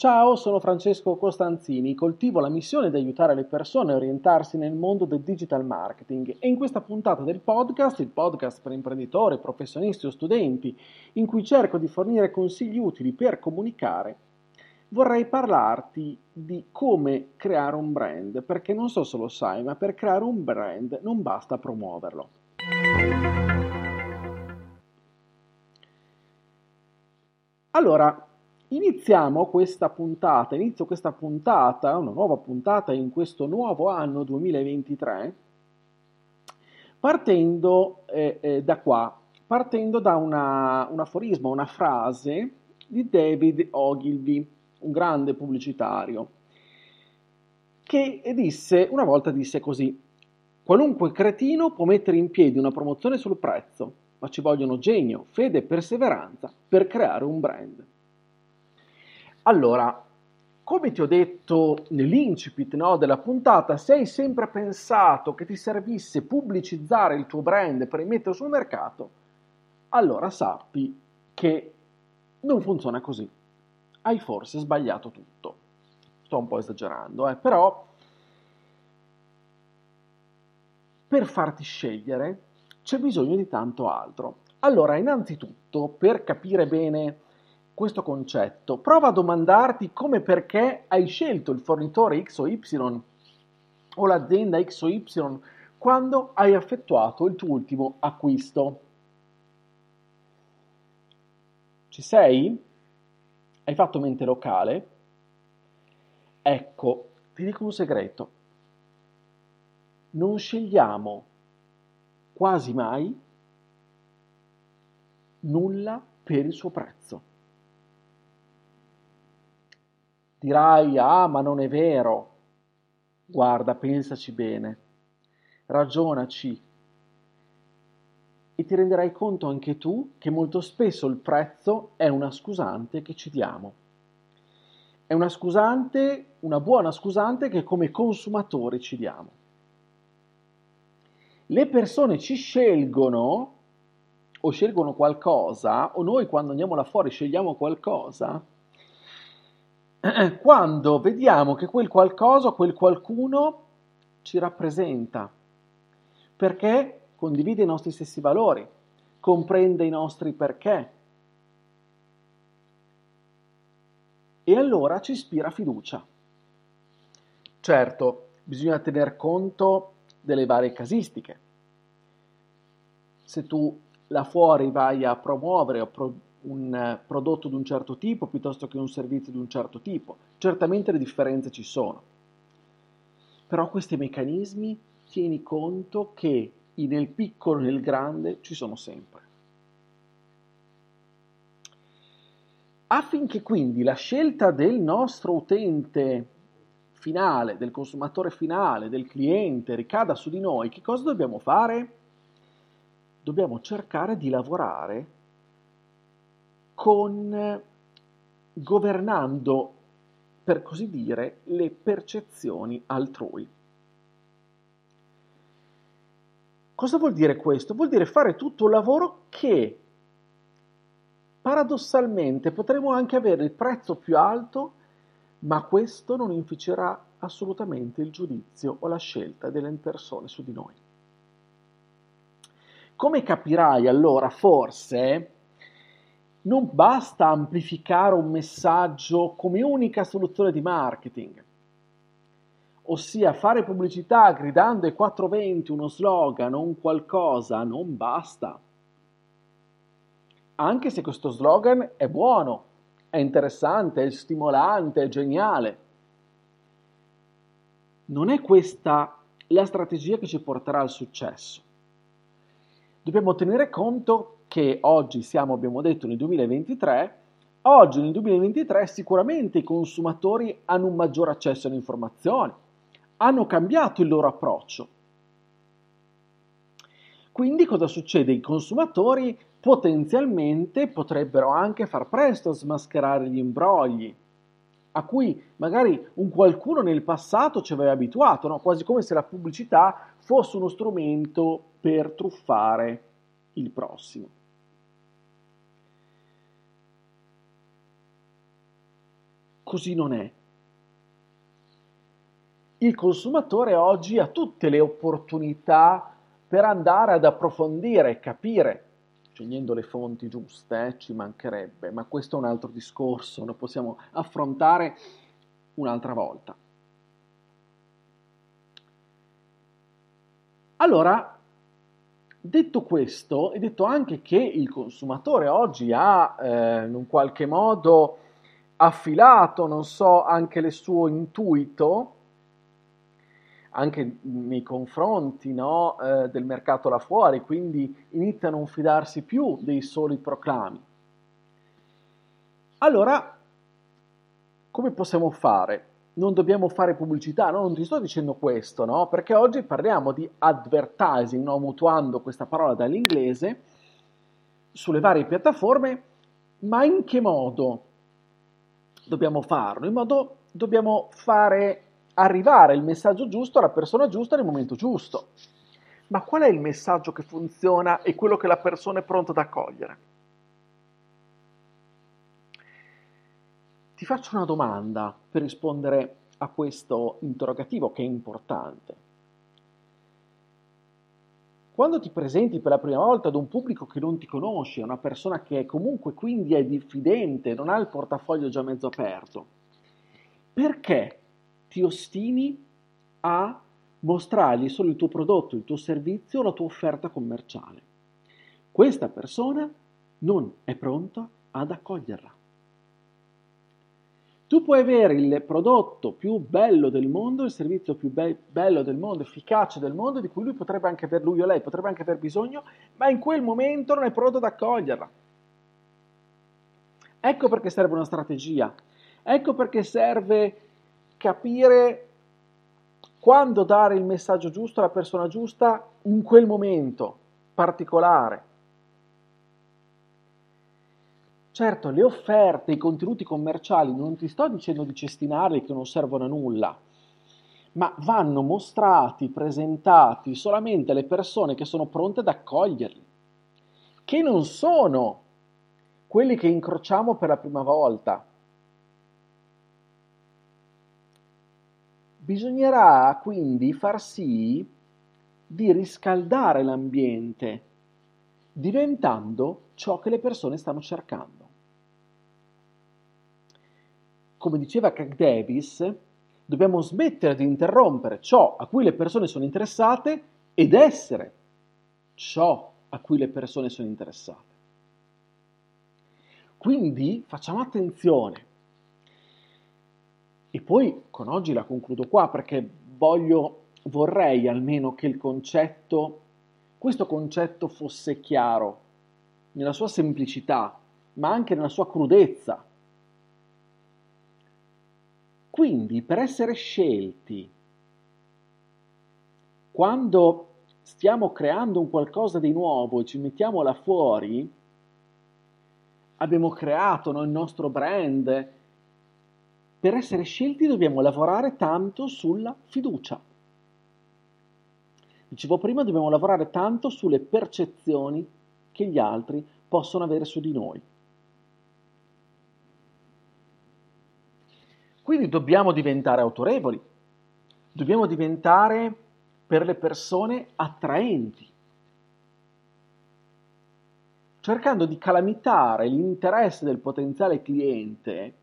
Ciao, sono Francesco Costanzini, coltivo la missione di aiutare le persone a orientarsi nel mondo del digital marketing. E in questa puntata del podcast, il podcast per imprenditori, professionisti o studenti, in cui cerco di fornire consigli utili per comunicare, vorrei parlarti di come creare un brand, perché non so se lo sai, ma per creare un brand non basta promuoverlo. Allora, Iniziamo questa puntata, inizio questa puntata, una nuova puntata in questo nuovo anno 2023, partendo eh, eh, da qua, partendo da una, un aforisma, una frase di David Ogilvy, un grande pubblicitario, che disse, una volta disse così, qualunque cretino può mettere in piedi una promozione sul prezzo, ma ci vogliono genio, fede e perseveranza per creare un brand. Allora, come ti ho detto nell'incipit no, della puntata, se hai sempre pensato che ti servisse pubblicizzare il tuo brand per rimetterlo sul mercato, allora sappi che non funziona così. Hai forse sbagliato tutto. Sto un po' esagerando, eh, però per farti scegliere c'è bisogno di tanto altro. Allora, innanzitutto, per capire bene questo concetto, prova a domandarti come e perché hai scelto il fornitore X o Y o l'azienda X o Y quando hai effettuato il tuo ultimo acquisto. Ci sei? Hai fatto mente locale? Ecco, ti dico un segreto. Non scegliamo quasi mai nulla per il suo prezzo. Dirai, ah, ma non è vero. Guarda, pensaci bene, ragionaci e ti renderai conto anche tu che molto spesso il prezzo è una scusante che ci diamo. È una scusante, una buona scusante che come consumatori ci diamo. Le persone ci scelgono o scelgono qualcosa, o noi quando andiamo là fuori scegliamo qualcosa, quando vediamo che quel qualcosa, quel qualcuno ci rappresenta, perché condivide i nostri stessi valori, comprende i nostri perché. E allora ci ispira fiducia. Certo, bisogna tener conto delle varie casistiche. Se tu là fuori vai a promuovere o pro- un eh, prodotto di un certo tipo piuttosto che un servizio di un certo tipo. Certamente le differenze ci sono. Però questi meccanismi tieni conto che nel piccolo e nel grande ci sono sempre. Affinché quindi la scelta del nostro utente finale, del consumatore finale, del cliente ricada su di noi, che cosa dobbiamo fare? Dobbiamo cercare di lavorare con governando, per così dire, le percezioni altrui. Cosa vuol dire questo? Vuol dire fare tutto un lavoro che paradossalmente potremo anche avere il prezzo più alto, ma questo non inficerà assolutamente il giudizio o la scelta delle persone su di noi. Come capirai allora, forse, non basta amplificare un messaggio come unica soluzione di marketing, ossia fare pubblicità gridando ai 420 uno slogan o un qualcosa non basta. Anche se questo slogan è buono, è interessante, è stimolante, è geniale. Non è questa la strategia che ci porterà al successo. Dobbiamo tenere conto che oggi siamo, abbiamo detto, nel 2023, oggi nel 2023 sicuramente i consumatori hanno un maggior accesso alle informazioni, hanno cambiato il loro approccio. Quindi cosa succede? I consumatori potenzialmente potrebbero anche far presto a smascherare gli imbrogli, a cui magari un qualcuno nel passato ci aveva abituato, no? quasi come se la pubblicità fosse uno strumento per truffare il prossimo. Così non è. Il consumatore oggi ha tutte le opportunità per andare ad approfondire, capire, scegliendo le fonti giuste, eh, ci mancherebbe, ma questo è un altro discorso, lo possiamo affrontare un'altra volta. Allora, detto questo, e detto anche che il consumatore oggi ha eh, in un qualche modo affilato, non so, anche il suo intuito, anche nei confronti no, eh, del mercato là fuori, quindi inizia a non fidarsi più dei soli proclami. Allora, come possiamo fare? Non dobbiamo fare pubblicità, no? non ti sto dicendo questo, no? perché oggi parliamo di advertising, no? mutuando questa parola dall'inglese, sulle varie piattaforme, ma in che modo dobbiamo farlo? In modo dobbiamo fare arrivare il messaggio giusto alla persona giusta nel momento giusto. Ma qual è il messaggio che funziona e quello che la persona è pronta ad accogliere? Ti faccio una domanda per rispondere a questo interrogativo che è importante. Quando ti presenti per la prima volta ad un pubblico che non ti conosce, una persona che comunque quindi è diffidente, non ha il portafoglio già mezzo aperto, perché ti ostini a mostrargli solo il tuo prodotto, il tuo servizio, la tua offerta commerciale. Questa persona non è pronta ad accoglierla. Tu puoi avere il prodotto più bello del mondo, il servizio più be- bello del mondo, efficace del mondo, di cui lui potrebbe anche aver, lui o lei potrebbe anche aver bisogno, ma in quel momento non è pronto ad accoglierla. Ecco perché serve una strategia, ecco perché serve capire quando dare il messaggio giusto alla persona giusta in quel momento particolare. Certo, le offerte, i contenuti commerciali, non ti sto dicendo di cestinarli che non servono a nulla, ma vanno mostrati, presentati solamente alle persone che sono pronte ad accoglierli, che non sono quelli che incrociamo per la prima volta, Bisognerà quindi far sì di riscaldare l'ambiente, diventando ciò che le persone stanno cercando. Come diceva Craig Davis, dobbiamo smettere di interrompere ciò a cui le persone sono interessate ed essere ciò a cui le persone sono interessate. Quindi facciamo attenzione e poi con oggi la concludo qua perché voglio, vorrei almeno che il concetto, questo concetto fosse chiaro nella sua semplicità, ma anche nella sua crudezza. Quindi per essere scelti, quando stiamo creando un qualcosa di nuovo e ci mettiamo là fuori, abbiamo creato no, il nostro brand, per essere scelti dobbiamo lavorare tanto sulla fiducia. Dicevo prima, dobbiamo lavorare tanto sulle percezioni che gli altri possono avere su di noi. Quindi dobbiamo diventare autorevoli, dobbiamo diventare per le persone attraenti, cercando di calamitare l'interesse del potenziale cliente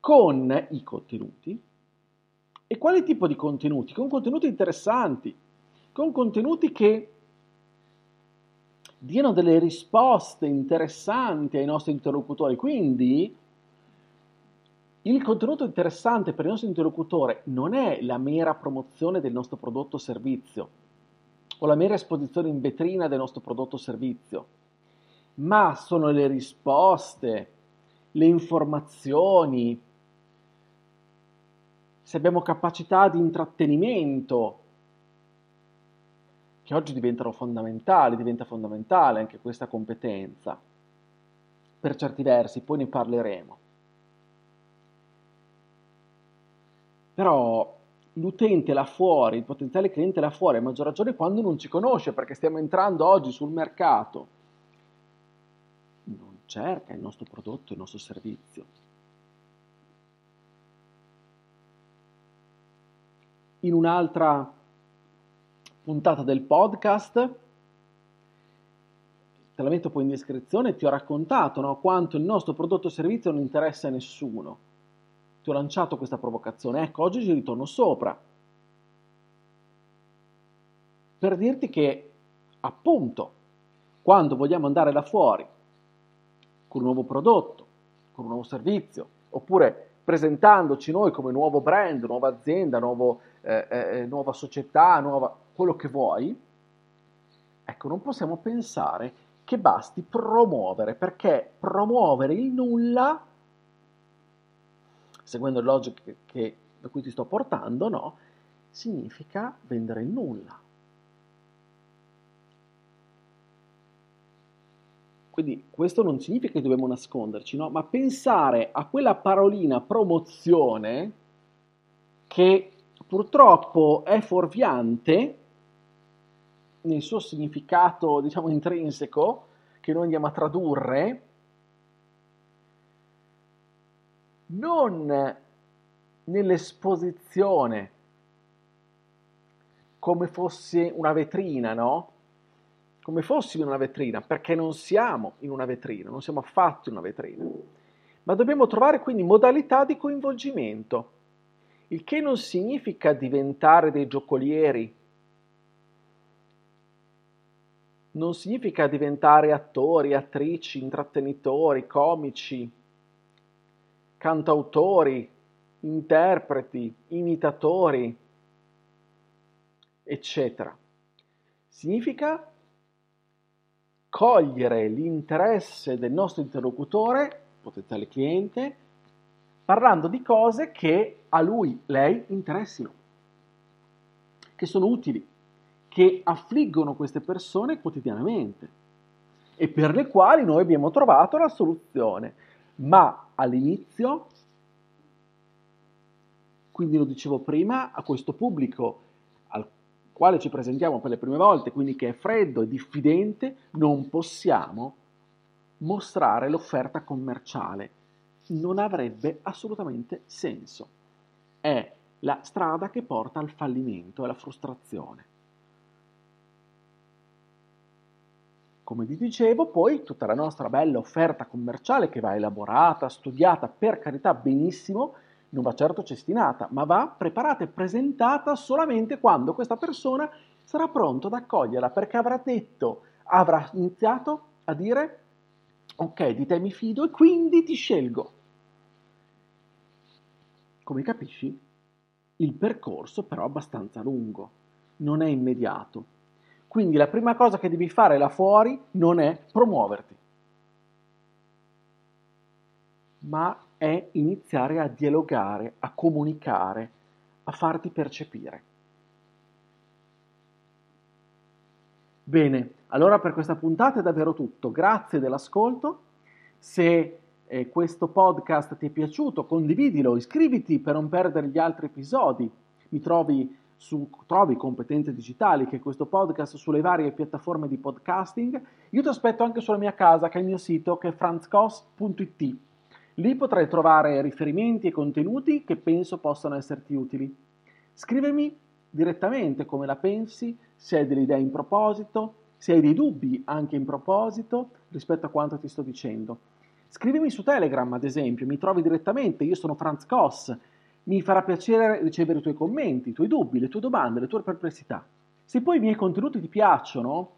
con i contenuti. E quale tipo di contenuti? Con contenuti interessanti, con contenuti che diano delle risposte interessanti ai nostri interlocutori. Quindi il contenuto interessante per il nostro interlocutore non è la mera promozione del nostro prodotto o servizio o la mera esposizione in vetrina del nostro prodotto o servizio, ma sono le risposte, le informazioni, se abbiamo capacità di intrattenimento, che oggi diventano fondamentali, diventa fondamentale anche questa competenza, per certi versi, poi ne parleremo. Però l'utente là fuori, il potenziale cliente là fuori, a maggior ragione quando non ci conosce, perché stiamo entrando oggi sul mercato, non cerca il nostro prodotto, il nostro servizio. In un'altra puntata del podcast, te la metto poi in descrizione, ti ho raccontato no, quanto il nostro prodotto o servizio non interessa a nessuno. Ti ho lanciato questa provocazione, ecco, oggi ci ritorno sopra. Per dirti che, appunto, quando vogliamo andare là fuori con un nuovo prodotto, con un nuovo servizio, oppure presentandoci noi come nuovo brand, nuova azienda, nuovo, eh, eh, nuova società, nuova quello che vuoi, ecco, non possiamo pensare che basti promuovere, perché promuovere il nulla, seguendo le logiche che, da cui ti sto portando, no, significa vendere il nulla. Quindi questo non significa che dobbiamo nasconderci, no? ma pensare a quella parolina promozione che purtroppo è fuorviante nel suo significato, diciamo, intrinseco, che noi andiamo a tradurre, non nell'esposizione come fosse una vetrina, no? Come fossimo in una vetrina, perché non siamo in una vetrina, non siamo affatto in una vetrina. Ma dobbiamo trovare quindi modalità di coinvolgimento, il che non significa diventare dei giocolieri non significa diventare attori, attrici, intrattenitori, comici, cantautori, interpreti, imitatori, eccetera. Significa cogliere l'interesse del nostro interlocutore, potenziale cliente, parlando di cose che a lui, lei interessino, che sono utili che affliggono queste persone quotidianamente e per le quali noi abbiamo trovato la soluzione. Ma all'inizio, quindi lo dicevo prima, a questo pubblico al quale ci presentiamo per le prime volte, quindi che è freddo e diffidente, non possiamo mostrare l'offerta commerciale. Non avrebbe assolutamente senso. È la strada che porta al fallimento e alla frustrazione. Come vi dicevo, poi tutta la nostra bella offerta commerciale che va elaborata, studiata, per carità benissimo, non va certo cestinata, ma va preparata e presentata solamente quando questa persona sarà pronto ad accoglierla, perché avrà detto, avrà iniziato a dire, ok, di te mi fido e quindi ti scelgo. Come capisci, il percorso però è abbastanza lungo, non è immediato quindi la prima cosa che devi fare là fuori non è promuoverti, ma è iniziare a dialogare, a comunicare, a farti percepire. Bene, allora per questa puntata è davvero tutto. Grazie dell'ascolto. Se eh, questo podcast ti è piaciuto, condividilo, iscriviti per non perdere gli altri episodi. Mi trovi su Trovi Competenze Digitali, che questo podcast sulle varie piattaforme di podcasting. Io ti aspetto anche sulla mia casa, che è il mio sito, che è franzcos.it. Lì potrai trovare riferimenti e contenuti che penso possano esserti utili. Scrivimi direttamente come la pensi, se hai delle idee in proposito, se hai dei dubbi anche in proposito rispetto a quanto ti sto dicendo. Scrivimi su Telegram, ad esempio, mi trovi direttamente, io sono Franz Koss, mi farà piacere ricevere i tuoi commenti, i tuoi dubbi, le tue domande, le tue perplessità. Se poi i miei contenuti ti piacciono,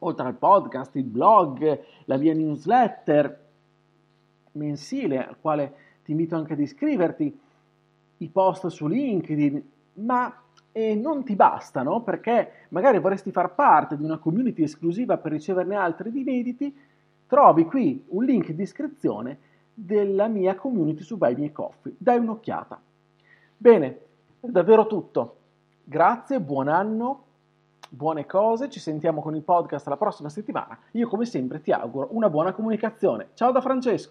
oltre al podcast, il blog, la mia newsletter mensile, al quale ti invito anche ad iscriverti, i post su LinkedIn, ma eh, non ti bastano perché magari vorresti far parte di una community esclusiva per riceverne altri di inediti, trovi qui un link di iscrizione della mia community su Buy Me Coffee. Dai un'occhiata. Bene, è davvero tutto. Grazie, buon anno buone cose, ci sentiamo con il podcast la prossima settimana. Io come sempre ti auguro una buona comunicazione. Ciao da Francesco!